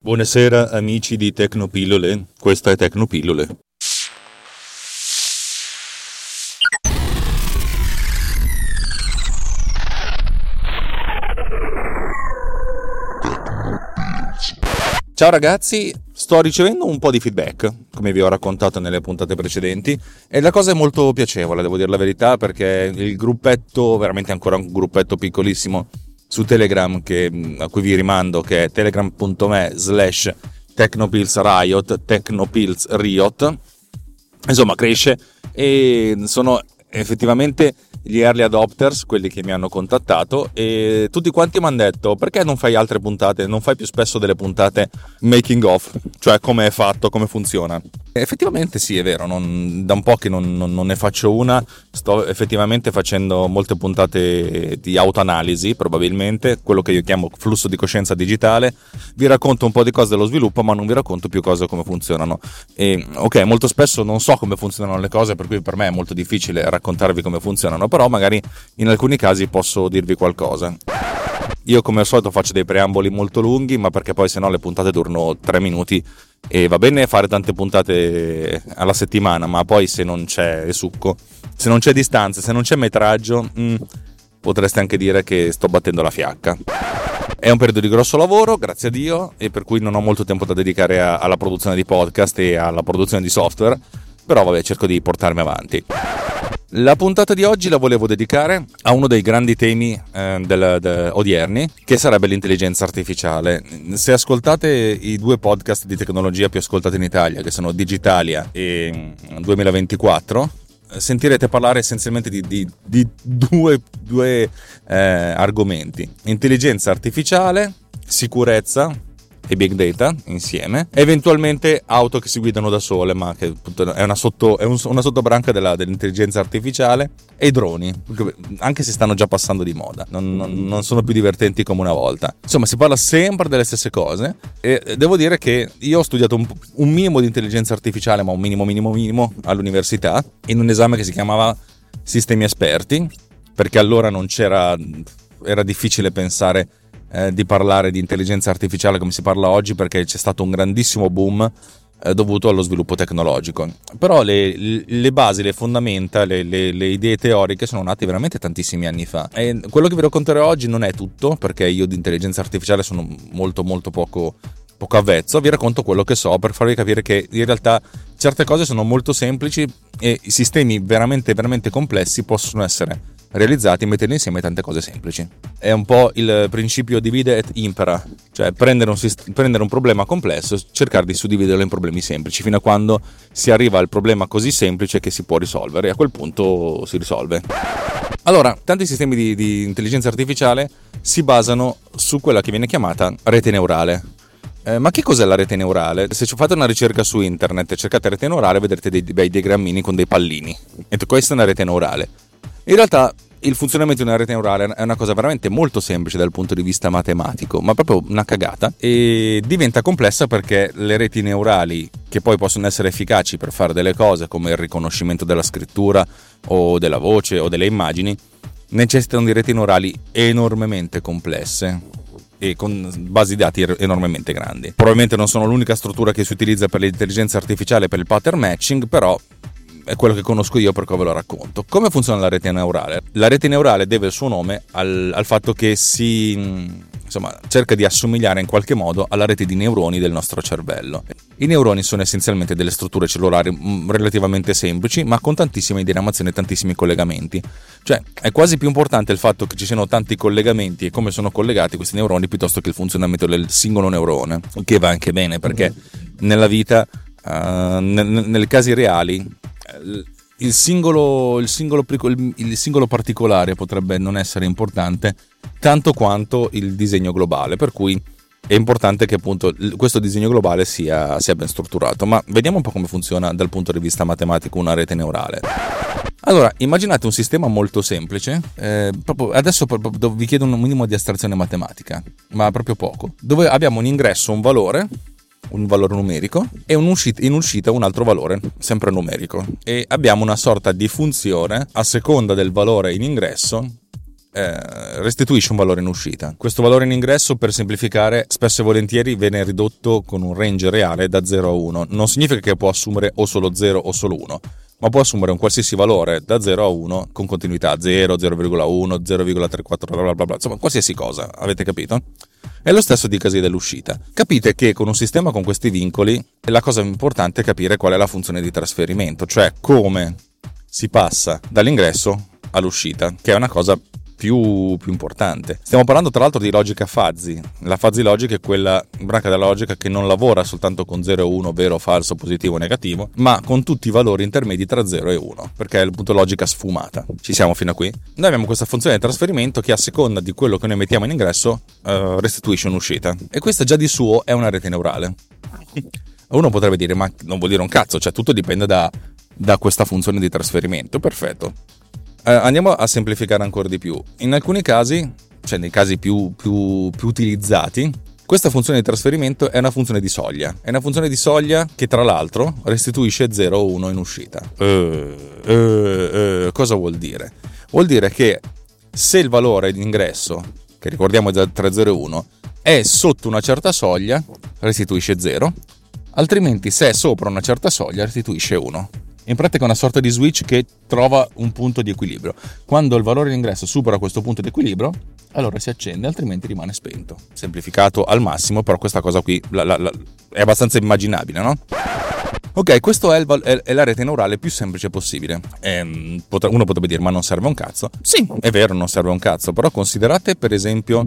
Buonasera amici di Tecnopillole, questa è Tecnopillole. Ciao ragazzi, sto ricevendo un po' di feedback, come vi ho raccontato nelle puntate precedenti, e la cosa è molto piacevole, devo dire la verità, perché il gruppetto, veramente ancora un gruppetto piccolissimo su Telegram che, a cui vi rimando, che è telegram.me slash technopillsriot, technopillsriot, insomma cresce e sono effettivamente gli early adopters, quelli che mi hanno contattato, e tutti quanti mi hanno detto perché non fai altre puntate, non fai più spesso delle puntate making of, cioè come è fatto, come funziona. E effettivamente sì, è vero, non, da un po' che non, non, non, ne faccio una, sto effettivamente facendo molte puntate di autoanalisi, probabilmente, quello che io chiamo flusso di coscienza digitale, vi racconto un po' di cose dello sviluppo, ma non vi racconto più cose come funzionano. E, ok, molto spesso non so come funzionano le cose, per cui per me è molto difficile raccontarvi come funzionano, però magari in alcuni casi posso dirvi qualcosa. Io come al solito faccio dei preamboli molto lunghi, ma perché poi se no le puntate durano 3 minuti e va bene fare tante puntate alla settimana, ma poi se non c'è succo, se non c'è distanza, se non c'è metraggio, mh, mm, potreste anche dire che sto battendo la fiacca. È un periodo di grosso lavoro, grazie a Dio, e per cui non ho molto tempo da dedicare a, alla produzione di podcast e alla produzione di software, però vabbè, cerco di portarmi avanti. La puntata di oggi la volevo dedicare a uno dei grandi temi eh, del, de, odierni, che sarebbe l'intelligenza artificiale. Se ascoltate i due podcast di tecnologia più ascoltati in Italia, che sono Digitalia e 2024, mm, sentirete parlare essenzialmente di, di, di due, due eh, argomenti. Intelligenza artificiale, sicurezza e big data insieme, eventualmente auto che si guidano da sole, ma che è una, sotto, è una sottobranca della, dell'intelligenza artificiale, e droni, anche se stanno già passando di moda, non, non, non, sono più divertenti come una volta. Insomma, si parla sempre delle stesse cose e devo dire che io ho studiato un, un minimo di intelligenza artificiale, ma un minimo, minimo, minimo all'università, in un esame che si chiamava Sistemi Esperti, perché allora non c'era, era difficile pensare eh, di parlare di intelligenza artificiale come si parla oggi perché c'è stato un grandissimo boom eh, dovuto allo sviluppo tecnologico. Però le, le basi, le fondamenta, le, le, le, idee teoriche sono nate veramente tantissimi anni fa. E quello che vi racconterò oggi non è tutto, perché io di intelligenza artificiale sono molto molto poco, poco avvezzo, vi racconto quello che so per farvi capire che in realtà certe cose sono molto semplici e i sistemi veramente veramente complessi possono essere realizzati mettendo insieme tante cose semplici. È un po' il principio divide et impera, cioè prendere un, prendere un problema complesso e cercare di suddividerlo in problemi semplici, fino a quando si arriva al problema così semplice che si può risolvere e a quel punto si risolve. Allora, tanti sistemi di, di intelligenza artificiale si basano su quella che viene chiamata rete neurale. Eh, ma che cos'è la rete neurale? Se fate una ricerca su internet e cercate rete neurale, vedrete dei bei diagrammini con dei pallini. E questa è una rete neurale. In realtà il funzionamento di una rete neurale è una cosa veramente molto semplice dal punto di vista matematico, ma proprio una cagata e diventa complessa perché le reti neurali che poi possono essere efficaci per fare delle cose come il riconoscimento della scrittura o della voce o delle immagini necessitano di reti neurali enormemente complesse e con basi dati er-, enormemente grandi. Probabilmente non sono l'unica struttura che si utilizza per l'intelligenza artificiale per il pattern matching, però è quello che conosco io perché ve lo racconto. Come funziona la rete neurale? La rete neurale deve il suo nome al, al fatto che si insomma, cerca di assomigliare in qualche modo alla rete di neuroni del nostro cervello. I neuroni sono essenzialmente delle strutture cellulari mm, relativamente semplici, ma con tantissime diramazioni e tantissimi collegamenti. Cioè, è quasi più importante il fatto che ci siano tanti collegamenti e come sono collegati questi neuroni piuttosto che il funzionamento del singolo neurone, che va anche bene perché nella vita, uh, nel, nei casi reali, il singolo, il, singolo, il singolo, particolare potrebbe non essere importante tanto quanto il disegno globale, per cui è importante che appunto questo disegno globale sia, sia ben strutturato, ma vediamo un po' come funziona dal punto di vista matematico una rete neurale. Allora, immaginate un sistema molto semplice, eh, adesso vi chiedo un minimo di astrazione matematica, ma proprio poco, dove abbiamo un ingresso, un valore, un valore numerico e in uscita un altro valore, sempre numerico. E abbiamo una sorta di funzione a seconda del valore in ingresso eh, restituisce un valore in uscita. Questo valore in ingresso, per semplificare, spesso e volentieri viene ridotto con un range reale da 0 a 1. Non significa che può assumere o solo 0 o solo 1, ma può assumere un qualsiasi valore da 0 a 1 con continuità 0, 0,1, 0,34, bla bla bla, insomma qualsiasi cosa, avete capito? È lo stesso di casi dell'uscita. Capite che con un sistema con questi vincoli la cosa importante è capire qual è la funzione di trasferimento, cioè come si passa dall'ingresso all'uscita, che è una cosa più, più, importante. Stiamo parlando tra l'altro di logica fuzzy. La fuzzy logic è quella branca della logica che non lavora soltanto con 0 e 1, vero, falso, positivo o negativo, ma con tutti i valori intermedi tra 0 e 1, perché è appunto logica sfumata. Ci siamo fino a qui? Noi abbiamo questa funzione di trasferimento che a seconda di quello che noi mettiamo in ingresso uh, restituisce un'uscita. E questa già di suo è una rete neurale. Uno potrebbe dire, ma non vuol dire un cazzo, cioè tutto dipende da, da questa funzione di trasferimento. Perfetto eh, andiamo a semplificare ancora di più. In alcuni casi, cioè nei casi più, più, più utilizzati, questa funzione di trasferimento è una funzione di soglia. È una funzione di soglia che tra l'altro restituisce 0 o 1 in uscita. Uh, uh, uh, cosa vuol dire? Vuol dire che se il valore di ingresso, che ricordiamo è tra 0 e 1, è sotto una certa soglia, restituisce 0, altrimenti se è sopra una certa soglia, restituisce 1 in pratica è una sorta di switch che trova un punto di equilibrio. Quando il valore di ingresso supera questo punto di equilibrio, allora si accende, altrimenti rimane spento. Semplificato al massimo, però questa cosa qui la, la, la, è abbastanza immaginabile, no? Ok, questa è, è, la rete neurale più semplice possibile. Ehm, uno potrebbe dire, ma non serve un cazzo? Sì, è vero, non serve un cazzo, però considerate per esempio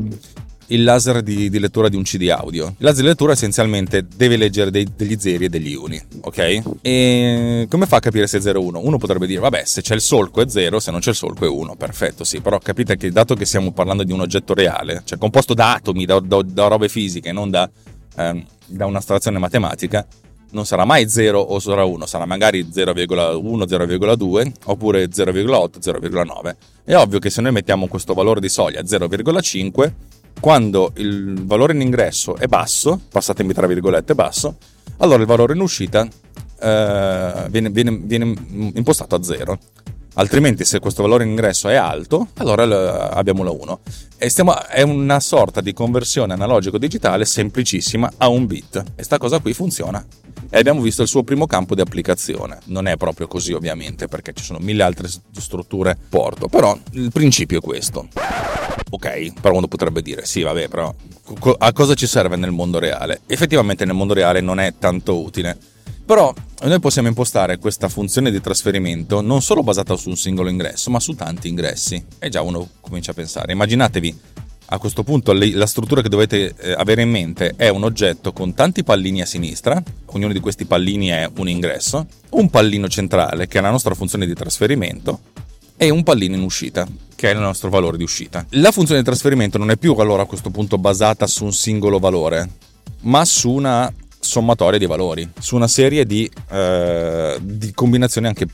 il laser di, di, lettura di un CD audio. Il laser di lettura essenzialmente deve leggere dei, degli zeri e degli uni, ok? E come fa a capire se è 0 o 1? Uno potrebbe dire, vabbè, se c'è il solco è 0, se non c'è il solco è 1, perfetto, sì, però capite che dato che stiamo parlando di un oggetto reale, cioè composto da atomi, da, da, da robe fisiche, non da, ehm, da un'astrazione matematica, non sarà mai 0 o sarà 1, sarà magari 0,1, 0,2 oppure 0,8, 0,9. È ovvio che se noi mettiamo questo valore di soglia 0,5 quando il valore in ingresso è basso, passatemi tra virgolette basso, allora il valore in uscita eh, viene, viene, viene, impostato a 0. Altrimenti, se questo valore in ingresso è alto, allora abbiamo la 1. E stiamo, è una sorta di conversione analogico-digitale semplicissima a un bit. E sta cosa qui funziona. E abbiamo visto il suo primo campo di applicazione. Non è proprio così, ovviamente, perché ci sono mille altre strutture porto. Però il principio è questo. Ok, però uno potrebbe dire, sì, vabbè, però a cosa ci serve nel mondo reale? Effettivamente nel mondo reale non è tanto utile. Però noi possiamo impostare questa funzione di trasferimento non solo basata su un singolo ingresso, ma su tanti ingressi. E già uno comincia a pensare. Immaginatevi a questo punto la struttura che dovete eh, avere in mente è un oggetto con tanti pallini a sinistra, ognuno di questi pallini è un ingresso, un pallino centrale che è la nostra funzione di trasferimento e un pallino in uscita, che è il nostro valore di uscita. La funzione di trasferimento non è più allora a questo punto basata su un singolo valore, ma su una sommatoria di valori, su una serie di, eh, di combinazioni anche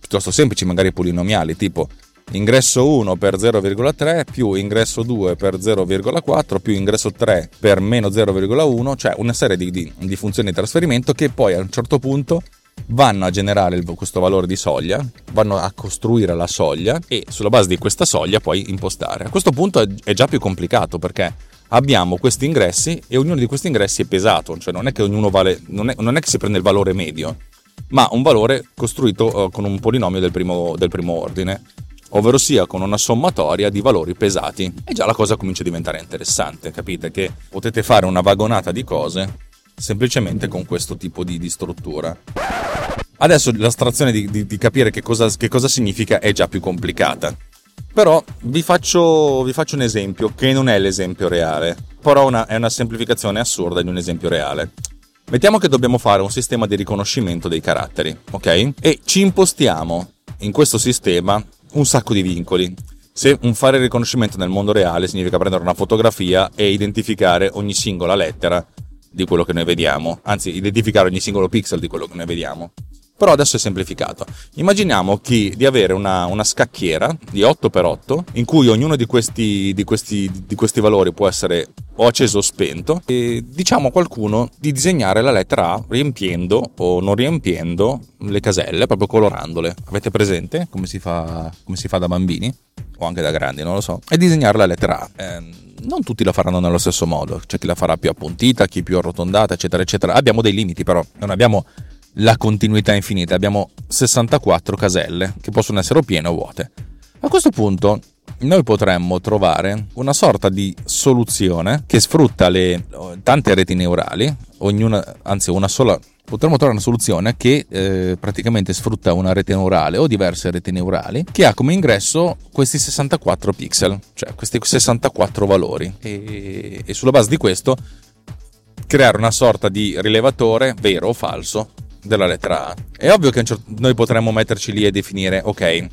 piuttosto semplici, magari polinomiali, tipo ingresso 1 per 0,3 più ingresso 2 per 0,4 più ingresso 3 per meno 0,1, cioè una serie di, di, di funzioni di trasferimento che poi a un certo punto vanno a generare il, questo valore di soglia, vanno a costruire la soglia e sulla base di questa soglia poi impostare. A questo punto è, già più complicato perché abbiamo questi ingressi e ognuno di questi ingressi è pesato, cioè non è che vale, non è, non è che si prende il valore medio, ma un valore costruito uh, con un polinomio del primo, del primo ordine, ovvero sia con una sommatoria di valori pesati. E già la cosa comincia a diventare interessante, capite che potete fare una vagonata di cose semplicemente con questo tipo di, di struttura. Adesso l'astrazione di, di, di capire che cosa, che cosa, significa è già più complicata. Però vi faccio, vi faccio un esempio che non è l'esempio reale, però una, è una semplificazione assurda di un esempio reale. Mettiamo che dobbiamo fare un sistema di riconoscimento dei caratteri, ok? E ci impostiamo in questo sistema un sacco di vincoli Se un fare riconoscimento nel mondo reale significa prendere una fotografia e identificare ogni singola lettera di quello che noi vediamo, anzi identificare ogni singolo pixel di quello che noi vediamo. Però adesso è semplificato. Immaginiamo chi, di avere una, una, scacchiera di 8x8 in cui ognuno di questi, di, questi, di questi valori può essere o acceso o spento e diciamo a qualcuno di disegnare la lettera A riempiendo o non riempiendo le caselle, proprio colorandole. Avete presente come si fa, come si fa da bambini? O anche da grandi, non lo so. E disegnare la lettera A. Eh, non tutti la faranno nello stesso modo, c'è chi la farà più appuntita, chi più arrotondata, eccetera, eccetera. Abbiamo dei limiti però, non abbiamo la continuità infinita, abbiamo 64 caselle che possono essere o piene o vuote. A questo punto noi potremmo trovare una sorta di soluzione che sfrutta le tante reti neurali, ognuna, anzi una sola potremmo trovare una soluzione che eh, praticamente sfrutta una rete neurale o diverse reti neurali che ha come ingresso questi 64 pixel, cioè questi 64 valori e, e sulla base di questo creare una sorta di rilevatore vero o falso della lettera A. È ovvio che noi potremmo metterci lì e definire, ok,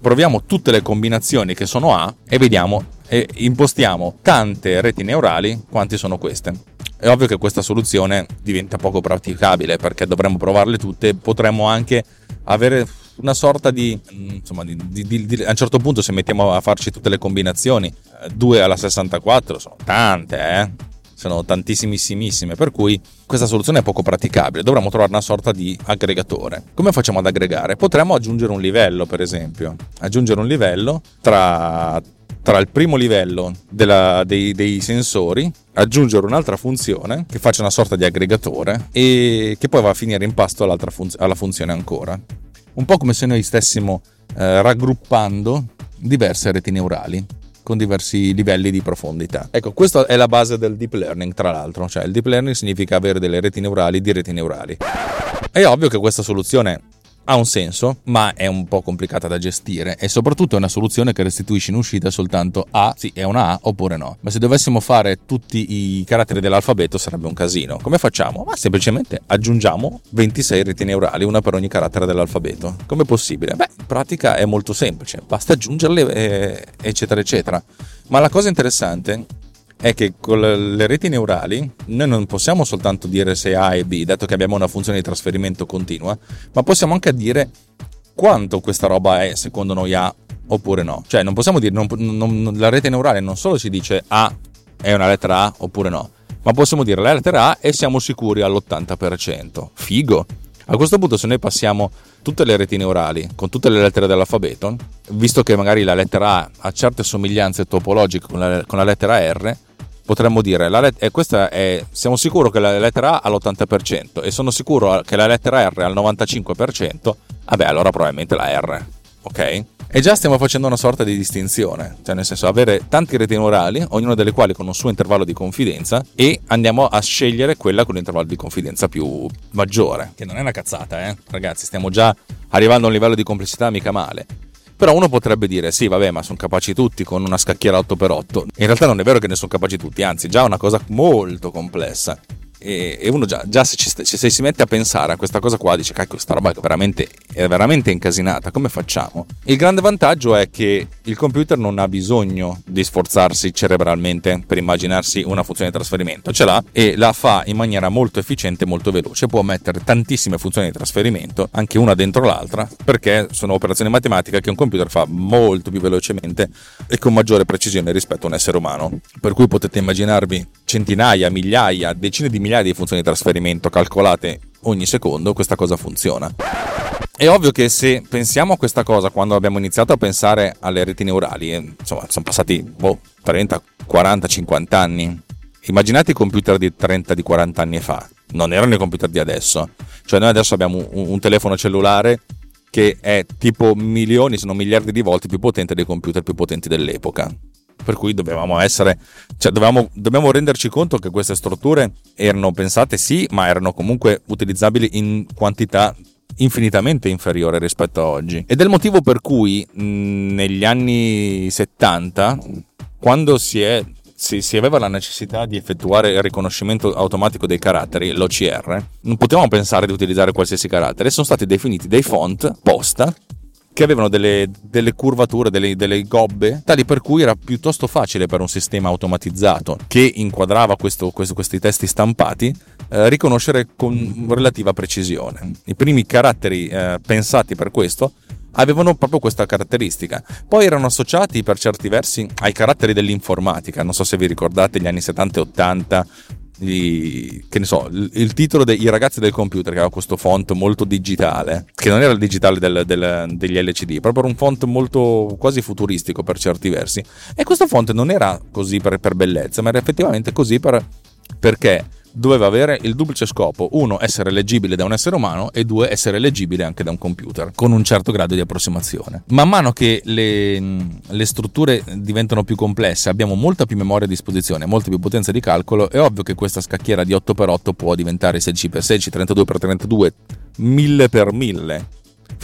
proviamo tutte le combinazioni che sono A e vediamo e impostiamo tante reti neurali quanti sono queste. È ovvio che questa soluzione diventa poco praticabile perché dovremmo provarle tutte, potremmo anche avere una sorta di, insomma, di, di, di, a un certo punto se mettiamo a farci tutte le combinazioni, 2 eh, alla 64 sono tante, eh? Sono tantissimissime, per cui questa soluzione è poco praticabile, dovremmo trovare una sorta di aggregatore. Come facciamo ad aggregare? Potremmo aggiungere un livello, per esempio, aggiungere un livello tra, tra il primo livello della, dei, dei, sensori, aggiungere un'altra funzione che faccia una sorta di aggregatore e che poi va a finire in pasto funz- alla funzione ancora. Un po' come se noi stessimo eh, raggruppando diverse reti neurali con diversi livelli di profondità. Ecco, questa è la base del deep learning, tra l'altro, cioè il deep learning significa avere delle reti neurali di reti neurali. È ovvio che questa soluzione ha un senso, ma è un po' complicata da gestire e soprattutto è una soluzione che restituisce in uscita soltanto A, sì, è una A oppure no. Ma se dovessimo fare tutti i caratteri dell'alfabeto sarebbe un casino. Come facciamo? Ma semplicemente aggiungiamo 26 reti neurali, una per ogni carattere dell'alfabeto. Come possibile? Beh, in pratica è molto semplice, basta aggiungerle, eh, eccetera, eccetera. Ma la cosa interessante è che con le reti neurali noi non possiamo soltanto dire se A e B, dato che abbiamo una funzione di trasferimento continua, ma possiamo anche dire quanto questa roba è secondo noi A oppure no. Cioè non possiamo dire, non, non, la rete neurale non solo ci dice A è una lettera A oppure no, ma possiamo dire la lettera A e siamo sicuri all'80%. Figo! A questo punto se noi passiamo tutte le reti neurali con tutte le lettere dell'alfabeto, visto che magari la lettera A ha certe somiglianze topologiche con la, con la lettera R, potremmo dire, let- questa è, siamo sicuri che la lettera A ha l'80% e sono sicuro che la lettera R ha il 95%, vabbè allora probabilmente la R, ok? E già stiamo facendo una sorta di distinzione, cioè nel senso avere tanti reti neurali, ognuna delle quali con un suo intervallo di confidenza, e andiamo a scegliere quella con l'intervallo di confidenza più maggiore. Che non è una cazzata, eh? Ragazzi, stiamo già arrivando a un livello di complessità mica male. Però uno potrebbe dire, sì, vabbè, ma sono capaci tutti con una scacchiera 8x8. In realtà non è vero che ne sono capaci tutti, anzi, già è una cosa molto complessa e, e uno già, già se, ci, se, si mette a pensare a questa cosa qua dice cacchio questa roba è veramente, è veramente incasinata come facciamo? Il grande vantaggio è che il computer non ha bisogno di sforzarsi cerebralmente per immaginarsi una funzione di trasferimento. Ce l'ha e la fa in maniera molto efficiente molto veloce. Può mettere tantissime funzioni di trasferimento anche una dentro l'altra perché sono operazioni matematiche che un computer fa molto più velocemente e con maggiore precisione rispetto a un essere umano. Per cui potete immaginarvi centinaia, migliaia, decine di migliaia di funzioni di trasferimento calcolate ogni secondo, questa cosa funziona. È ovvio che se pensiamo a questa cosa quando abbiamo iniziato a pensare alle reti neurali, eh, insomma, sono passati boh, 30, 40, 50 anni. Immaginate i computer di 30, di 40 anni fa, non erano i computer di adesso. Cioè noi adesso abbiamo un, un telefono cellulare che è tipo milioni, se non miliardi di volte più potente dei computer più potenti dell'epoca per cui dovevamo essere, cioè dovevamo, dobbiamo renderci conto che queste strutture erano pensate sì, ma erano comunque utilizzabili in quantità infinitamente inferiore rispetto a oggi. Ed è il motivo per cui mh, negli anni 70, quando si, è, si, si, aveva la necessità di effettuare il riconoscimento automatico dei caratteri, l'OCR, non potevamo pensare di utilizzare qualsiasi carattere, sono stati definiti dei font posta che avevano delle, delle curvature, delle, delle, gobbe, tali per cui era piuttosto facile per un sistema automatizzato che inquadrava questo, questo, questi testi stampati eh, riconoscere con relativa precisione. I primi caratteri eh, pensati per questo avevano proprio questa caratteristica. Poi erano associati per certi versi ai caratteri dell'informatica, non so se vi ricordate gli anni 70 e 80, gli, che ne so, il, titolo dei ragazzi del computer che aveva questo font molto digitale, che non era il digitale del, del, degli LCD, proprio un font molto quasi futuristico per certi versi. E questo font non era così per, per bellezza, ma era effettivamente così per, perché doveva avere il duplice scopo, uno essere leggibile da un essere umano e due essere leggibile anche da un computer, con un certo grado di approssimazione. Man mano che le, le strutture diventano più complesse, abbiamo molta più memoria a disposizione, molta più potenza di calcolo, è ovvio che questa scacchiera di 8x8 può diventare 16x16, 32x32, 1000x1000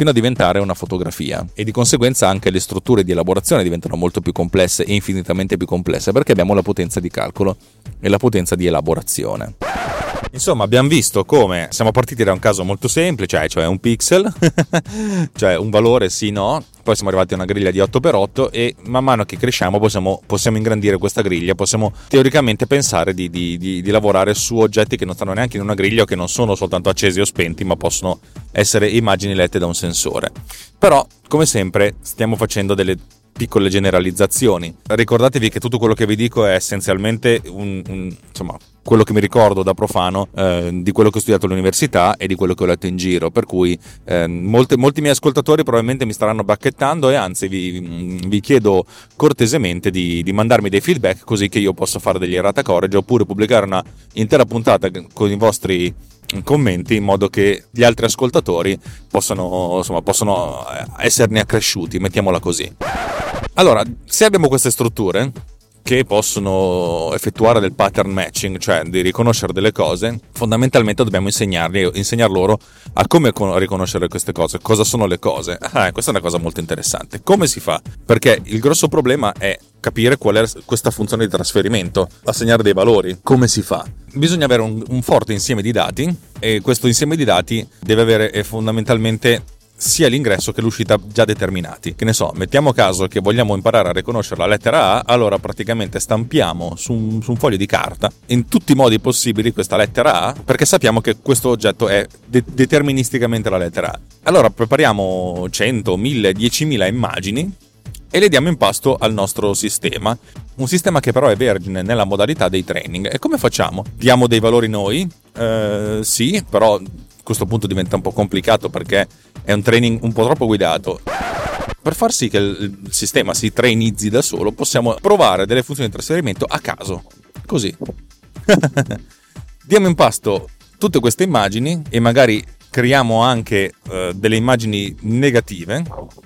fino a diventare una fotografia e di conseguenza anche le strutture di elaborazione diventano molto più complesse e infinitamente più complesse perché abbiamo la potenza di calcolo e la potenza di elaborazione. Insomma, abbiamo visto come siamo partiti da un caso molto semplice, cioè un pixel, cioè un valore sì no, poi siamo arrivati a una griglia di 8x8 e man mano che cresciamo possiamo, possiamo ingrandire questa griglia, possiamo teoricamente pensare di, di, di, di, lavorare su oggetti che non stanno neanche in una griglia o che non sono soltanto accesi o spenti, ma possono essere immagini lette da un sensore. Però, come sempre, stiamo facendo delle piccole generalizzazioni. Ricordatevi che tutto quello che vi dico è essenzialmente un, un, insomma, quello che mi ricordo da profano eh, di quello che ho studiato all'università e di quello che ho letto in giro. Per cui eh, molte, molti miei ascoltatori probabilmente mi staranno bacchettando e anzi vi, vi chiedo cortesemente di, di, mandarmi dei feedback così che io possa fare degli errata correge oppure pubblicare una intera puntata con i vostri commenti in modo che gli altri ascoltatori possano, insomma, possano esserne accresciuti, mettiamola così. Allora, se abbiamo queste strutture che possono effettuare del pattern matching, cioè di riconoscere delle cose, fondamentalmente dobbiamo insegnarli, insegnar loro a come riconoscere queste cose, cosa sono le cose. Ah, questa è una cosa molto interessante. Come si fa? Perché il grosso problema è capire qual è questa funzione di trasferimento, assegnare dei valori. Come si fa? Bisogna avere un, un forte insieme di dati e questo insieme di dati deve avere eh, fondamentalmente sia l'ingresso che l'uscita già determinati. Che ne so, mettiamo caso che vogliamo imparare a riconoscere la lettera A, allora praticamente stampiamo su un, su un foglio di carta in tutti i modi possibili questa lettera A, perché sappiamo che questo oggetto è de- deterministicamente la lettera A. Allora prepariamo 100, 1000, 10.000 immagini e le diamo in pasto al nostro sistema. Un sistema che però è vergine nella modalità dei training. E come facciamo? Diamo dei valori noi? Eh, sì, però a questo punto diventa un po' complicato perché è un training un po' troppo guidato. Per far sì che il sistema si trainizzi da solo, possiamo provare delle funzioni di trasferimento a caso. Così. Diamo in pasto tutte queste immagini e magari creiamo anche uh, delle immagini negative,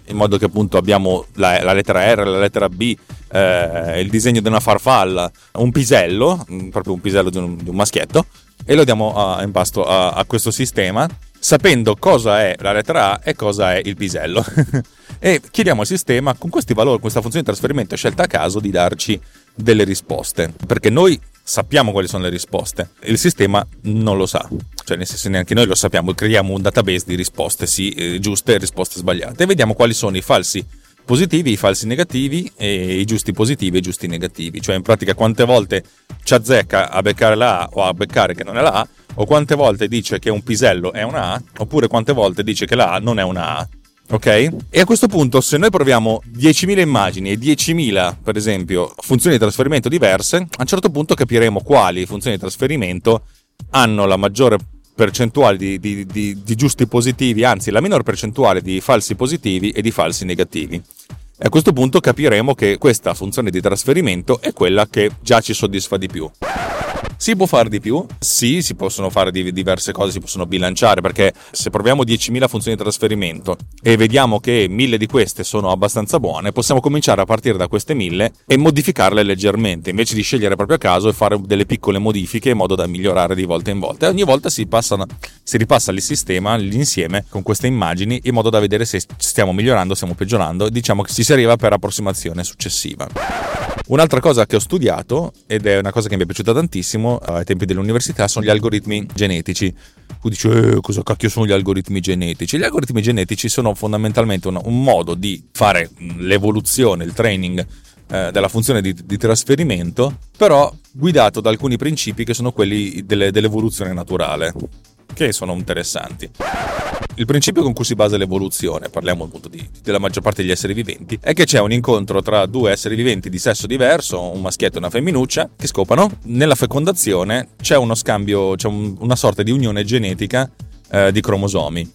in modo che appunto abbiamo la, la lettera R, la lettera B, eh, il disegno di una farfalla, un pisello, mm, proprio un pisello di un, di un maschietto, e lo diamo a, in pasto a, a questo sistema sapendo cosa è la lettera A e cosa è il pisello. e chiediamo al sistema con questi valori, questa funzione di trasferimento scelta a caso, di darci delle risposte. Perché noi sappiamo quali sono le risposte, il sistema non lo sa. Cioè, nel senso, neanche noi lo sappiamo, creiamo un database di risposte sì, eh, giuste e risposte sbagliate e vediamo quali sono i falsi positivi, i falsi negativi e i giusti positivi e i giusti negativi. Cioè, in pratica, quante volte ci azzecca a beccare la A o a beccare che non è la A, o quante volte dice che un pisello è una A, oppure quante volte dice che la A non è una A. Ok? E a questo punto, se noi proviamo 10.000 immagini e 10.000, per esempio, funzioni di trasferimento diverse, a un certo punto capiremo quali funzioni di trasferimento hanno la maggiore percentuale di, di, di, di giusti positivi, anzi la minor percentuale di falsi positivi e di falsi negativi. E a questo punto capiremo che questa funzione di trasferimento è quella che già ci soddisfa di più. Si può fare di più? Sì, si possono fare diverse cose, si possono bilanciare perché se proviamo 10.000 funzioni di trasferimento e vediamo che 1000 di queste sono abbastanza buone, possiamo cominciare a partire da queste 1000 e modificarle leggermente invece di scegliere proprio a caso e fare delle piccole modifiche in modo da migliorare di volta in volta. E ogni volta si, passano, si ripassa il sistema, l'insieme con queste immagini in modo da vedere se stiamo migliorando, stiamo peggiorando e diciamo che ci si arriva per approssimazione successiva. Un'altra cosa che ho studiato ed è una cosa che mi è piaciuta tantissimo ai tempi dell'università sono gli algoritmi genetici. Tu dici, eh, cosa cacchio sono gli algoritmi genetici? Gli algoritmi genetici sono fondamentalmente un, un modo di fare l'evoluzione, il training eh, della funzione di, di, trasferimento, però guidato da alcuni principi che sono quelli delle, dell'evoluzione naturale, che sono interessanti. Il principio con cui si basa l'evoluzione, parliamo appunto di, della maggior parte degli esseri viventi, è che c'è un incontro tra due esseri viventi di sesso diverso, un maschietto e una femminuccia, che scopano. Nella fecondazione c'è uno scambio, c'è un, una sorta di unione genetica eh, di cromosomi.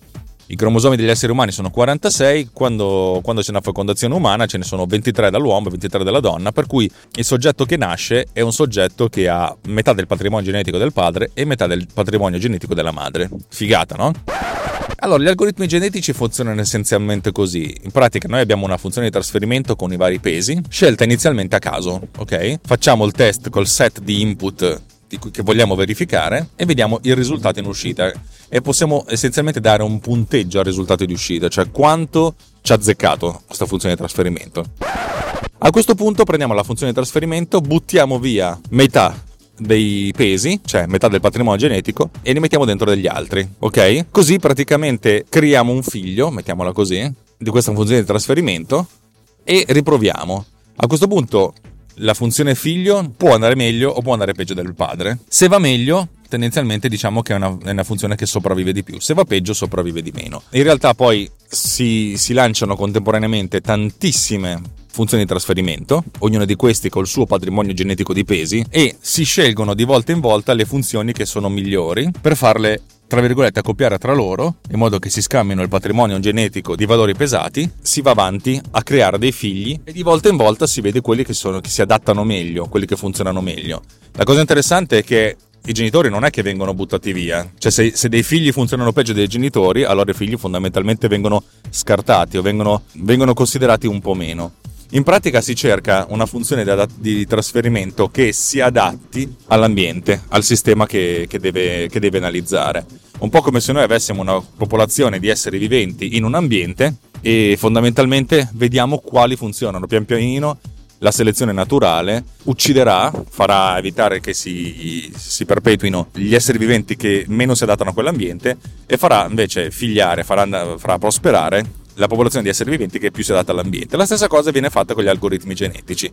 I cromosomi degli esseri umani sono 46, quando, quando, c'è una fecondazione umana ce ne sono 23 dall'uomo e 23 dalla donna, per cui il soggetto che nasce è un soggetto che ha metà del patrimonio genetico del padre e metà del patrimonio genetico della madre. Figata, no? Allora, gli algoritmi genetici funzionano essenzialmente così. In pratica noi abbiamo una funzione di trasferimento con i vari pesi, scelta inizialmente a caso, ok? Facciamo il test col set di input che vogliamo verificare e vediamo il risultato in uscita e possiamo essenzialmente dare un punteggio al risultato di uscita, cioè quanto ci ha azzeccato questa funzione di trasferimento. A questo punto prendiamo la funzione di trasferimento, buttiamo via metà dei pesi, cioè metà del patrimonio genetico, e li mettiamo dentro degli altri, ok? Così praticamente creiamo un figlio, mettiamola così, di questa funzione di trasferimento e riproviamo. A questo punto la funzione figlio può andare meglio o può andare peggio del padre. Se va meglio, tendenzialmente diciamo che è una, è una, funzione che sopravvive di più, se va peggio sopravvive di meno. In realtà poi si, si lanciano contemporaneamente tantissime funzioni di trasferimento, ognuna di questi col suo patrimonio genetico di pesi, e si scelgono di volta in volta le funzioni che sono migliori per farle tra virgolette, accoppiare tra loro, in modo che si scambino il patrimonio genetico di valori pesati, si va avanti a creare dei figli e di volta in volta si vede quelli che, sono, che si adattano meglio, quelli che funzionano meglio. La cosa interessante è che i genitori non è che vengono buttati via, cioè se, se, dei figli funzionano peggio dei genitori, allora i figli fondamentalmente vengono scartati o vengono, vengono considerati un po' meno. In pratica si cerca una funzione di, adat- di trasferimento che si adatti all'ambiente, al sistema che, che, deve, che deve analizzare. Un po' come se noi avessimo una popolazione di esseri viventi in un ambiente e fondamentalmente vediamo quali funzionano pian pianino la selezione naturale ucciderà, farà evitare che si, si, perpetuino gli esseri viventi che meno si adattano a quell'ambiente e farà invece figliare, farà, farà prosperare la popolazione di esseri viventi che più si adatta all'ambiente. La stessa cosa viene fatta con gli algoritmi genetici.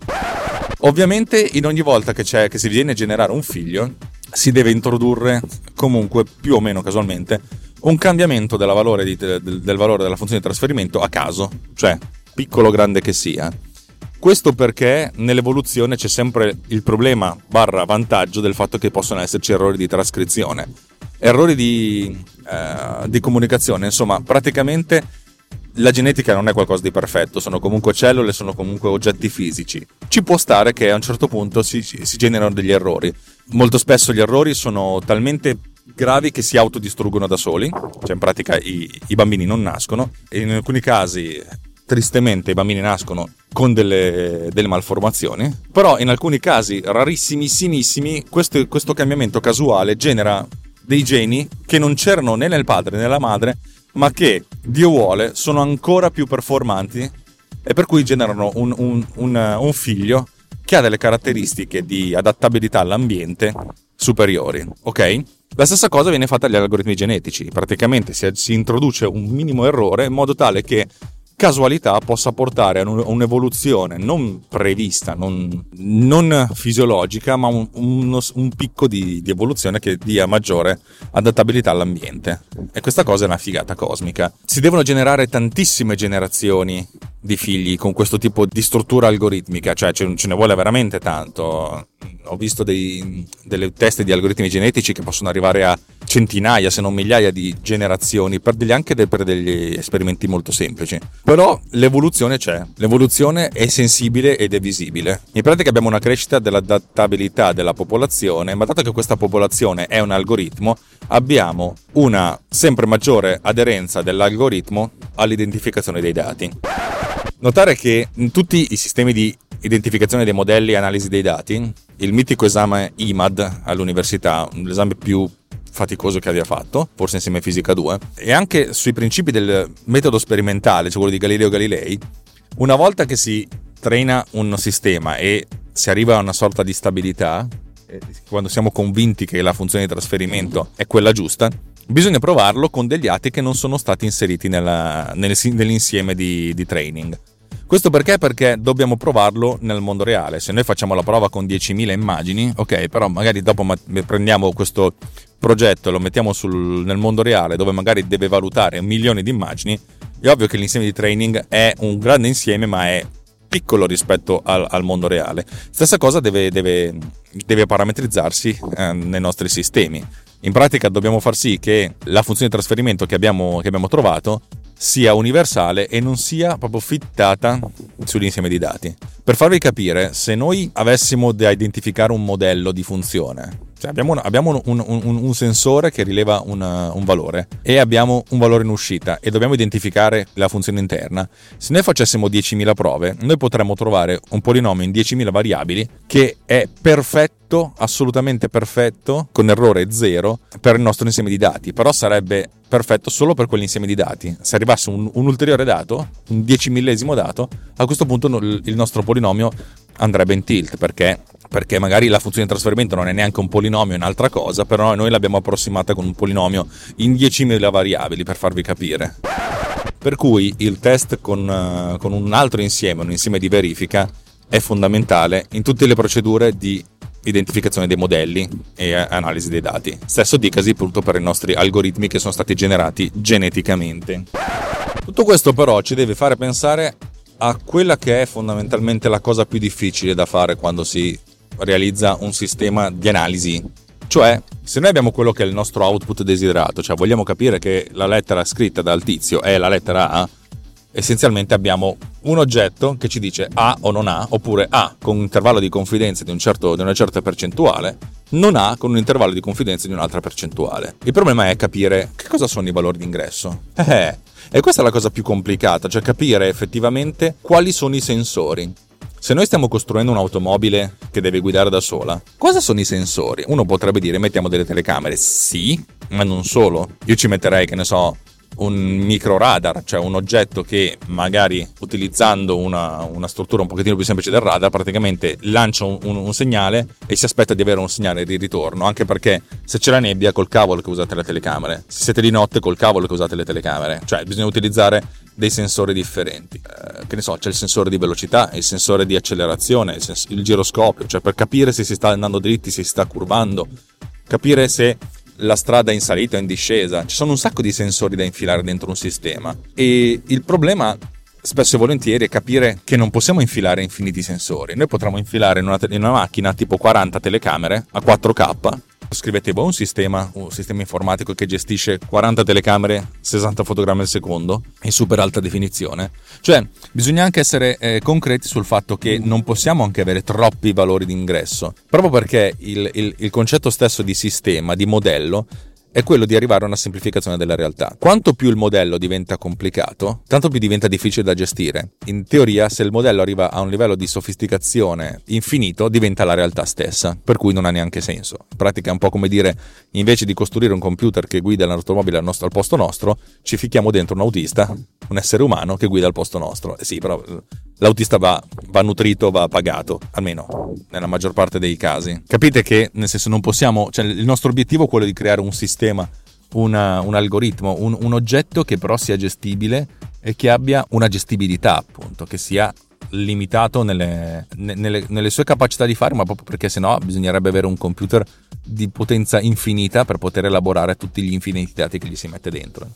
Ovviamente in ogni volta che, che si viene a generare un figlio si deve introdurre comunque più o meno casualmente un cambiamento valore di, del, del valore della funzione di trasferimento a caso, cioè piccolo o grande che sia. Questo perché nell'evoluzione c'è sempre il problema barra vantaggio del fatto che possono esserci errori di trascrizione, errori di, eh, di comunicazione, insomma praticamente la genetica non è qualcosa di perfetto, sono comunque cellule, sono comunque oggetti fisici. Ci può stare che a un certo punto si, si generano degli errori. Molto spesso gli errori sono talmente gravi che si autodistruggono da soli, cioè in pratica i, i bambini non nascono e in alcuni casi tristemente i bambini nascono con delle, delle, malformazioni, però in alcuni casi rarissimissimi questo, questo cambiamento casuale genera dei geni che non c'erano né nel padre né nella madre ma che Dio vuole sono ancora più performanti e per cui generano un, un, un, un figlio che ha delle caratteristiche di adattabilità all'ambiente superiori, ok? La stessa cosa viene fatta agli algoritmi genetici, praticamente si, si introduce un minimo errore in modo tale che casualità possa portare a un'evoluzione non prevista, non, non fisiologica, ma un, uno, un picco di, di, evoluzione che dia maggiore adattabilità all'ambiente. E questa cosa è una figata cosmica. Si devono generare tantissime generazioni di figli con questo tipo di struttura algoritmica, cioè ce ne vuole veramente tanto. Ho visto dei, delle teste di algoritmi genetici che possono arrivare a centinaia, se non migliaia di generazioni, per degli, anche per degli esperimenti molto semplici. Però l'evoluzione c'è, l'evoluzione è sensibile ed è visibile. In pratica abbiamo una crescita dell'adattabilità della popolazione, ma dato che questa popolazione è un algoritmo, abbiamo una sempre maggiore aderenza dell'algoritmo all'identificazione dei dati. Notare che in tutti i sistemi di identificazione dei modelli e analisi dei dati, il mitico esame IMAD all'università, l'esame più faticoso che abbia fatto, forse insieme a Fisica 2, e anche sui principi del metodo sperimentale, cioè quello di Galileo Galilei, una volta che si traina un sistema e si arriva a una sorta di stabilità, quando siamo convinti che la funzione di trasferimento è quella giusta, bisogna provarlo con degli atti che non sono stati inseriti nella, nell'insieme di, di training. Questo perché? Perché dobbiamo provarlo nel mondo reale. Se noi facciamo la prova con 10.000 immagini, ok, però magari dopo prendiamo questo progetto e lo mettiamo sul, nel mondo reale dove magari deve valutare milioni di immagini, è ovvio che l'insieme di training è un grande insieme, ma è piccolo rispetto al, al mondo reale. Stessa cosa deve, deve, deve parametrizzarsi eh, nei nostri sistemi. In pratica dobbiamo far sì che la funzione di trasferimento che abbiamo, che abbiamo trovato sia universale e non sia proprio fittata sull'insieme di dati. Per farvi capire, se noi avessimo da identificare un modello di funzione, cioè abbiamo, un, abbiamo un, un, un, sensore che rileva un valore e abbiamo un valore in uscita e dobbiamo identificare la funzione interna. Se noi facessimo 10.000 prove, noi potremmo trovare un polinomio in 10.000 variabili che è perfetto, assolutamente perfetto, con errore zero per il nostro insieme di dati, però sarebbe perfetto solo per quell'insieme di dati. Se arrivasse un, un ulteriore dato, un 10 millesimo dato, a questo punto il nostro polinomio andrebbe in tilt perché perché magari la funzione di trasferimento non è neanche un polinomio, è un'altra cosa, però noi l'abbiamo approssimata con un polinomio in 10.000 variabili per farvi capire. Per cui il test con, uh, con un altro insieme, un insieme di verifica, è fondamentale in tutte le procedure di identificazione dei modelli e analisi dei dati. Stesso dicasi appunto per i nostri algoritmi che sono stati generati geneticamente. Tutto questo però ci deve fare pensare a quella che è fondamentalmente la cosa più difficile da fare quando si realizza un sistema di analisi. Cioè, se noi abbiamo quello che è il nostro output desiderato, cioè vogliamo capire che la lettera scritta dal tizio è la lettera A, essenzialmente abbiamo un oggetto che ci dice A o non A, oppure A con un intervallo di confidenza di, un certo, di una certa percentuale, non A con un intervallo di confidenza di un'altra percentuale. Il problema è capire che cosa sono i valori d'ingresso. Eh, e questa è la cosa più complicata, cioè capire effettivamente quali sono i sensori. Se noi stiamo costruendo un'automobile che deve guidare da sola, cosa sono i sensori? Uno potrebbe dire mettiamo delle telecamere, sì, ma non solo. Io ci metterei, che ne so, un micro radar, cioè un oggetto che magari utilizzando una, una, struttura un pochettino più semplice del radar praticamente lancia un, un, un, segnale e si aspetta di avere un segnale di ritorno, anche perché se c'è la nebbia col cavolo che usate le telecamere, se siete di notte col cavolo che usate le telecamere, cioè bisogna utilizzare dei sensori differenti. Eh, che ne so, c'è il sensore di velocità, il sensore di accelerazione, il, sens- il giroscopio, cioè per capire se si sta andando dritti, se si sta curvando, capire se la strada in salita o in discesa. Ci sono un sacco di sensori da infilare dentro un sistema e il problema spesso e volentieri è capire che non possiamo infilare infiniti sensori. Noi potremmo infilare in una, te- in una macchina tipo 40 telecamere a 4K scrivete voi un sistema, un sistema informatico che gestisce 40 telecamere, 60 fotogrammi al secondo in super alta definizione. Cioè, bisogna anche essere eh, concreti sul fatto che non possiamo anche avere troppi valori di ingresso, proprio perché il, il, il concetto stesso di sistema, di modello, è quello di arrivare a una semplificazione della realtà. Quanto più il modello diventa complicato, tanto più diventa difficile da gestire. In teoria, se il modello arriva a un livello di sofisticazione infinito, diventa la realtà stessa, per cui non ha neanche senso. In pratica è un po' come dire, invece di costruire un computer che guida l'automobile al, nostro, al posto nostro, ci ficchiamo dentro un autista, un essere umano che guida al posto nostro. Eh sì, però l'autista va, va, nutrito, va pagato, almeno nella maggior parte dei casi. Capite che nel senso non possiamo, cioè il nostro obiettivo è quello di creare un sistema, una, un algoritmo, un, un oggetto che però sia gestibile e che abbia una gestibilità, appunto, che sia limitato nelle, nelle, nelle, sue capacità di fare, ma proprio perché sennò bisognerebbe avere un computer di potenza infinita per poter elaborare tutti gli infiniti dati che gli si mette dentro.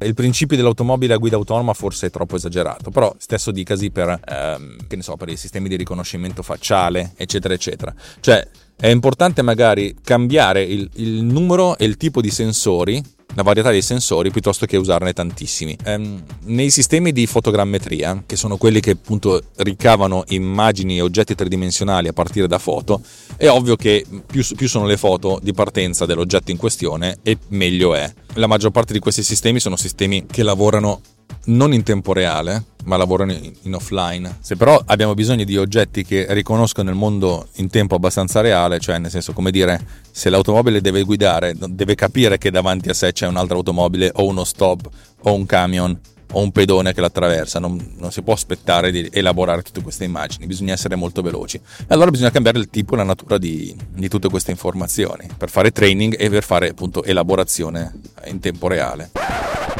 Il principio dell'automobile a guida autonoma forse è troppo esagerato, però stesso dicasi per, ehm, so, per i sistemi di riconoscimento facciale, eccetera, eccetera. Cioè, è importante magari cambiare il, il numero e il tipo di sensori la varietà dei sensori piuttosto che usarne tantissimi. Ehm, nei sistemi di fotogrammetria, che sono quelli che appunto ricavano immagini e oggetti tridimensionali a partire da foto, è ovvio che più, più sono le foto di partenza dell'oggetto in questione e meglio è. La maggior parte di questi sistemi sono sistemi che lavorano non in tempo reale, ma lavorano in offline. Se però abbiamo bisogno di oggetti che riconoscono il mondo in tempo abbastanza reale, cioè nel senso come dire, se l'automobile deve guidare, deve capire che davanti a sé c'è un'altra automobile o uno stop o un camion o un pedone che l'attraversa, non, non, si può aspettare di elaborare tutte queste immagini, bisogna essere molto veloci. E allora bisogna cambiare il tipo e la natura di, di tutte queste informazioni per fare training e per fare appunto elaborazione in tempo reale.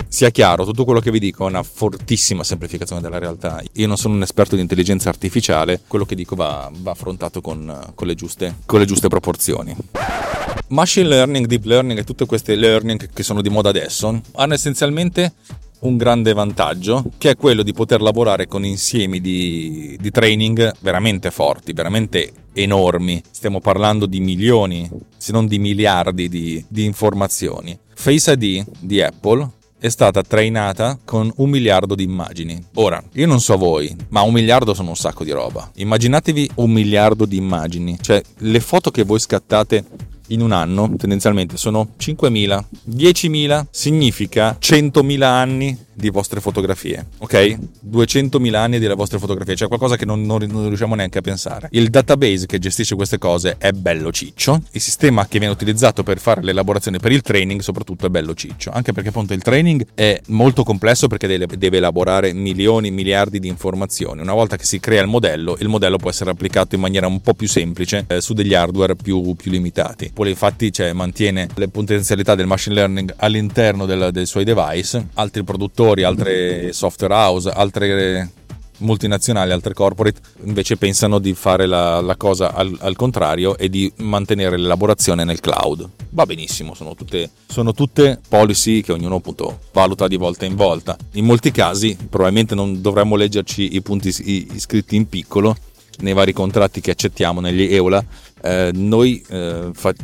Sia chiaro, tutto quello che vi dico è una fortissima semplificazione della realtà. Io non sono un esperto di intelligenza artificiale, quello che dico va, va affrontato con, con, le giuste, con le giuste proporzioni. Machine learning, deep learning e tutte queste learning che sono di moda adesso hanno essenzialmente un grande vantaggio che è quello di poter lavorare con insiemi di, di training veramente forti, veramente enormi. Stiamo parlando di milioni, se non di miliardi di, di informazioni. Face ID di Apple è stata trainata con un miliardo di immagini. Ora, io non so voi, ma un miliardo sono un sacco di roba. Immaginatevi un miliardo di immagini, cioè le foto che voi scattate in un anno tendenzialmente sono 5.000. 10.000 significa 100.000 anni di vostre fotografie, ok? 200.000 anni delle vostre fotografie, cioè qualcosa che non, non, non, riusciamo neanche a pensare. Il database che gestisce queste cose è bello ciccio, il sistema che viene utilizzato per fare l'elaborazione per il training soprattutto è bello ciccio, anche perché appunto il training è molto complesso perché deve, deve elaborare milioni, miliardi di informazioni. Una volta che si crea il modello, il modello può essere applicato in maniera un po' più semplice eh, su degli hardware più, più limitati. Poi infatti cioè, mantiene le potenzialità del machine learning all'interno del, dei suoi device, altri produttori altre software house, altre multinazionali, altre corporate invece pensano di fare la, la cosa al, al, contrario e di mantenere l'elaborazione nel cloud. Va benissimo, sono tutte, sono tutte policy che ognuno appunto valuta di volta in volta. In molti casi probabilmente non dovremmo leggerci i punti scritti in piccolo nei vari contratti che accettiamo negli EULA. Eh, noi eh, fa-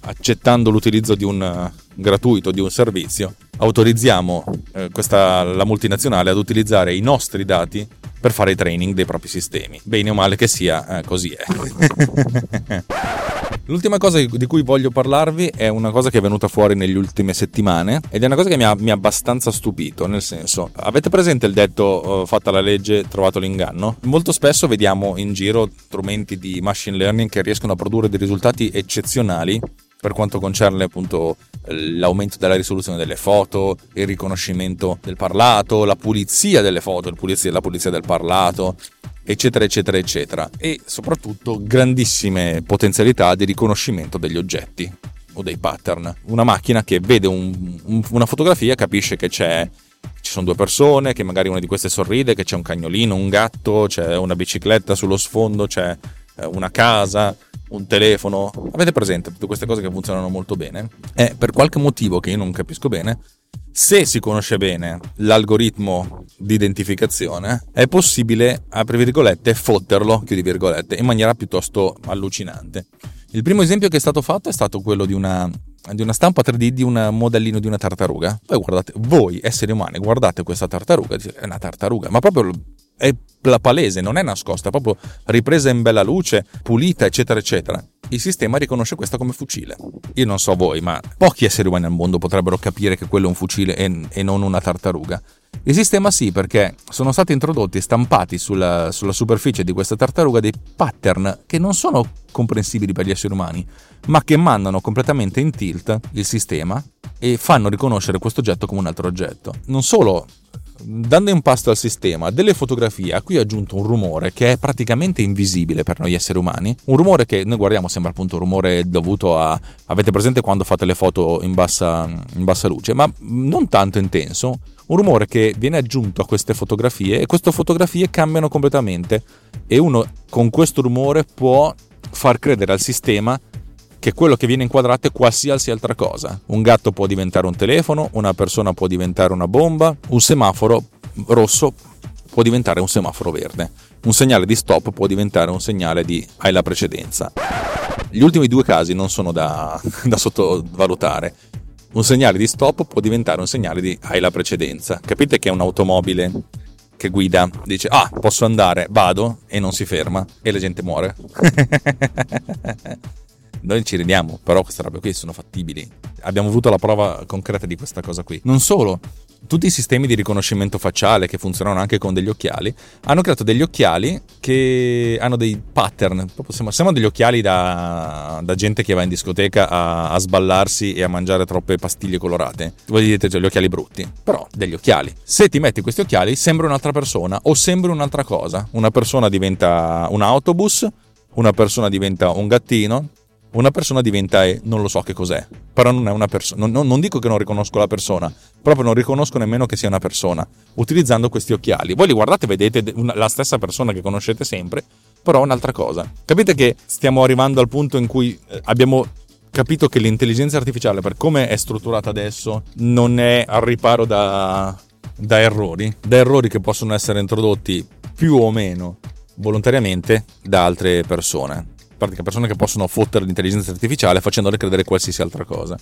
accettando l'utilizzo di un uh, gratuito di un servizio, autorizziamo eh, questa, la multinazionale ad utilizzare i nostri dati per fare i training dei propri sistemi. Bene o male che sia, eh, così è. L'ultima cosa di cui voglio parlarvi è una cosa che è venuta fuori negli ultime settimane ed è una cosa che mi ha, mi ha abbastanza stupito, nel senso, avete presente il detto uh, fatta la legge, trovato l'inganno? Molto spesso vediamo in giro strumenti di machine learning che riescono a produrre dei risultati eccezionali per quanto concerne appunto l'aumento della risoluzione delle foto, il riconoscimento del parlato, la pulizia delle foto, la pulizia, del parlato, eccetera, eccetera, eccetera. E soprattutto grandissime potenzialità di riconoscimento degli oggetti o dei pattern. Una macchina che vede un, un, una fotografia capisce che c'è ci sono due persone, che magari una di queste sorride, che c'è un cagnolino, un gatto, c'è una bicicletta sullo sfondo, c'è eh, una casa, un telefono. Avete presente tutte queste cose che funzionano molto bene? E per qualche motivo che io non capisco bene, se si conosce bene l'algoritmo di identificazione, è possibile, apri virgolette, fotterlo, chiudi virgolette, in maniera piuttosto allucinante. Il primo esempio che è stato fatto è stato quello di una, di una stampa 3D di un modellino di una tartaruga. Voi guardate, voi esseri umani, guardate questa tartaruga, è una tartaruga, ma proprio è la palese, non è nascosta, è proprio ripresa in bella luce, pulita, eccetera, eccetera. Il sistema riconosce questa come fucile. Io non so voi, ma pochi esseri umani al mondo potrebbero capire che quello è un fucile e, non una tartaruga. Il sistema sì, perché sono stati introdotti e stampati sulla, sulla, superficie di questa tartaruga dei pattern che non sono comprensibili per gli esseri umani, ma che mandano completamente in tilt il sistema e fanno riconoscere questo oggetto come un altro oggetto. Non solo dando impasto al sistema delle fotografie a cui ho aggiunto un rumore che è praticamente invisibile per noi esseri umani, un rumore che noi guardiamo sembra appunto un rumore dovuto a... avete presente quando fate le foto in bassa, in bassa luce, ma non tanto intenso, un rumore che viene aggiunto a queste fotografie e queste fotografie cambiano completamente e uno con questo rumore può far credere al sistema che quello che viene inquadrato è qualsiasi altra cosa. Un gatto può diventare un telefono, una persona può diventare una bomba, un semaforo rosso può diventare un semaforo verde, un segnale di stop può diventare un segnale di hai la precedenza. Gli ultimi due casi non sono da, da sottovalutare. Un segnale di stop può diventare un segnale di hai la precedenza. Capite che è un'automobile che guida dice ah posso andare, vado e non si ferma e la gente muore. Noi ci ridiamo, però queste robe qui sono fattibili. Abbiamo avuto la prova concreta di questa cosa qui. Non solo, tutti i sistemi di riconoscimento facciale che funzionano anche con degli occhiali hanno creato degli occhiali che hanno dei pattern. Sembrano degli occhiali da, da, gente che va in discoteca a, a, sballarsi e a mangiare troppe pastiglie colorate. Voi dite cioè, gli occhiali brutti, però degli occhiali. Se ti metti questi occhiali sembra un'altra persona o sembra un'altra cosa. Una persona diventa un autobus, una persona diventa un gattino, una persona diventa e non lo so che cos'è, però non è una persona, non, non, dico che non riconosco la persona, proprio non riconosco nemmeno che sia una persona, utilizzando questi occhiali. Voi li guardate e vedete una, la stessa persona che conoscete sempre, però un'altra cosa. Capite che stiamo arrivando al punto in cui eh, abbiamo capito che l'intelligenza artificiale, per come è strutturata adesso, non è al riparo da, da errori, da errori che possono essere introdotti più o meno volontariamente da altre persone pratica persone che possono fottere l'intelligenza artificiale facendole credere qualsiasi altra cosa.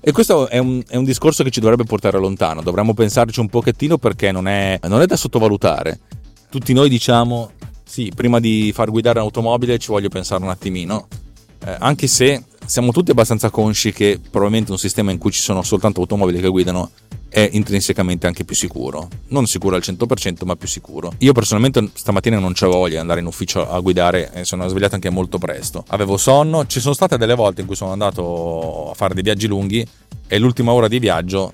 E questo è un, è un, discorso che ci dovrebbe portare lontano, dovremmo pensarci un pochettino perché non è, non è da sottovalutare. Tutti noi diciamo, sì, prima di far guidare un'automobile ci voglio pensare un attimino, eh, anche se siamo tutti abbastanza consci che probabilmente un sistema in cui ci sono soltanto automobili che guidano è intrinsecamente anche più sicuro. Non sicuro al 100%, ma più sicuro. Io personalmente stamattina non c'avevo voglia di andare in ufficio a guidare e sono svegliato anche molto presto. Avevo sonno, ci sono state delle volte in cui sono andato a fare dei viaggi lunghi e l'ultima ora di viaggio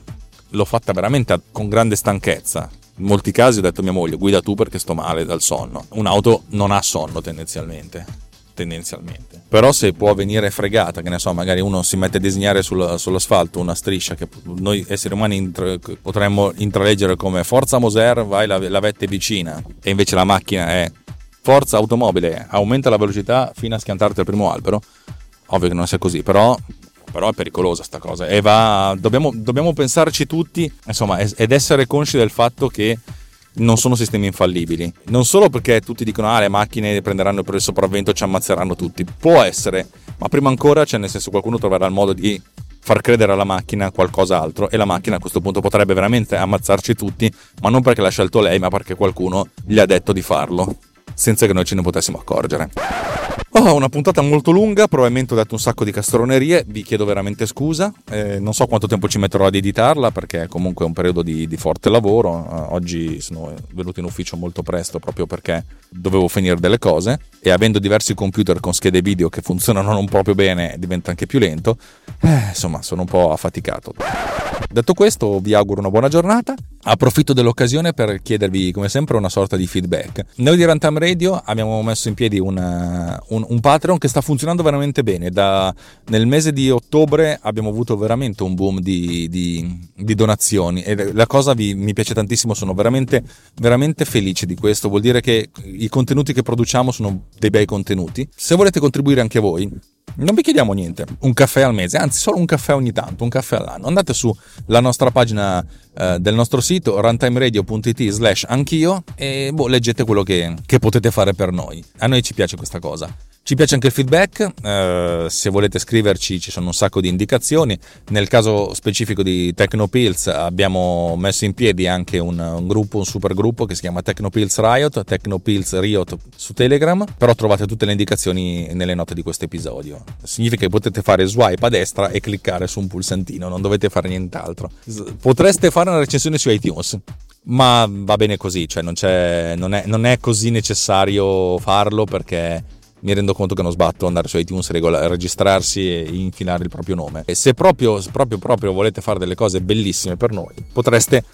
l'ho fatta veramente con grande stanchezza. In molti casi ho detto a mia moglie guida tu perché sto male dal sonno. Un'auto non ha sonno tendenzialmente tendenzialmente. Però se può venire fregata, che ne so, magari uno si mette a disegnare sul, sull'asfalto una striscia che noi esseri umani intra, potremmo intraleggere come Forza Moser, vai la, la vette vicina, e invece la macchina è Forza automobile, aumenta la velocità fino a schiantarti al primo albero. Ovvio che non sia così, però però è pericolosa sta cosa e va, dobbiamo, dobbiamo pensarci tutti insomma ed essere consci del fatto che non sono sistemi infallibili. Non solo perché tutti dicono ah le macchine prenderanno il sopravvento e ci ammazzeranno tutti. Può essere, ma prima ancora, cioè nel senso qualcuno troverà il modo di far credere alla macchina qualcos'altro e la macchina a questo punto potrebbe veramente ammazzarci tutti, ma non perché l'ha scelto lei, ma perché qualcuno gli ha detto di farlo, senza che noi ce ne potessimo accorgere. Oh, una puntata molto lunga, probabilmente ho detto un sacco di castronerie, vi chiedo veramente scusa, eh, non so quanto tempo ci metterò ad editarla perché comunque è un periodo di, di forte lavoro, uh, oggi sono venuto in ufficio molto presto proprio perché dovevo finire delle cose. E avendo diversi computer con schede video che funzionano non proprio bene diventa anche più lento, eh, insomma sono un po' affaticato. Detto questo vi auguro una buona giornata, approfitto dell'occasione per chiedervi come sempre una sorta di feedback. Noi di Runtime Radio abbiamo messo in piedi una, un un, un, Patreon che sta funzionando veramente bene. Da, nel mese di ottobre abbiamo avuto veramente un boom di, di, di donazioni e la cosa vi, mi piace tantissimo, sono veramente, veramente felice di questo. Vuol dire che i contenuti che produciamo sono dei bei contenuti. Se volete contribuire anche voi, non vi chiediamo niente, un caffè al mese, anzi solo un caffè ogni tanto, un caffè all'anno. Andate sulla nostra pagina eh, del nostro sito runtimeradio.it slash anch'io e boh, leggete quello che, che potete fare per noi. A noi ci piace questa cosa. Ci piace anche il feedback, eh, se volete scriverci ci sono un sacco di indicazioni. Nel caso specifico di Tecnopills abbiamo messo in piedi anche un, un gruppo, un super gruppo che si chiama Tecnopills Riot, Tecnopills Riot su Telegram, però trovate tutte le indicazioni nelle note di questo episodio. Significa che potete fare swipe a destra e cliccare su un pulsantino, non dovete fare nient'altro. Potreste fare una recensione su iTunes, ma va bene così, cioè non, non, è, non è così necessario farlo perché mi rendo conto che non sbatto andare su iTunes, regola, registrarsi e infilare il proprio nome. E se proprio, proprio, proprio volete fare delle cose bellissime per noi, potreste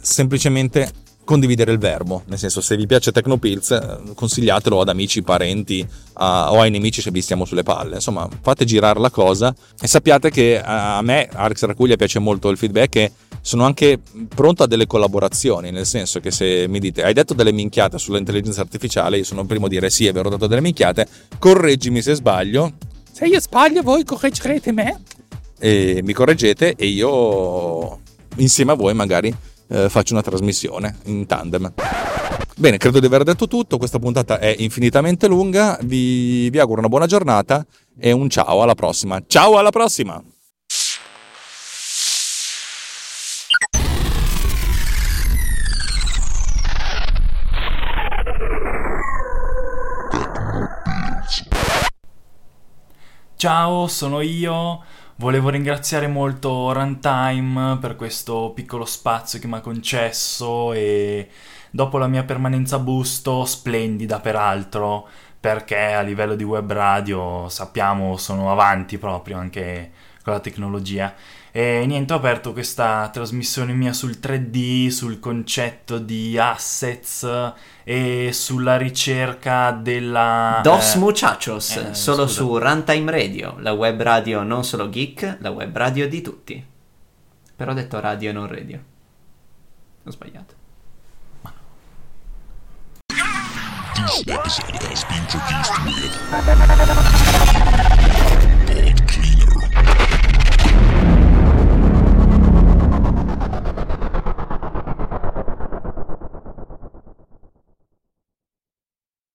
semplicemente condividere il verbo, nel senso se vi piace Tecnopills eh, consigliatelo ad amici, parenti a, o ai nemici se vi stiamo sulle palle, insomma fate girare la cosa e sappiate che a me, Alex Racuglia, piace molto il feedback e sono anche pronto a delle collaborazioni, nel senso che se mi dite hai detto delle minchiate sull'intelligenza artificiale, io sono il primo a dire sì, è vero, ho detto delle minchiate, correggimi se sbaglio. Se io sbaglio voi correggerete me. E mi correggete e io insieme a voi magari eh, faccio una trasmissione in tandem. Bene, credo di aver detto tutto, questa puntata è infinitamente lunga, vi, vi auguro una buona giornata e un ciao alla prossima. Ciao alla prossima! Ciao, sono io. Volevo ringraziare molto Runtime per questo piccolo spazio che mi ha concesso e dopo la mia permanenza a Busto, splendida peraltro, perché a livello di web radio sappiamo sono avanti proprio anche con la tecnologia. E niente, ho aperto questa trasmissione mia sul 3D, sul concetto di assets e sulla ricerca della... Dos eh, Muchachos, eh, solo scusa. su Runtime Radio, la web radio non solo geek, la web radio di tutti. Però ho detto radio e non radio. Ho sbagliato. This episode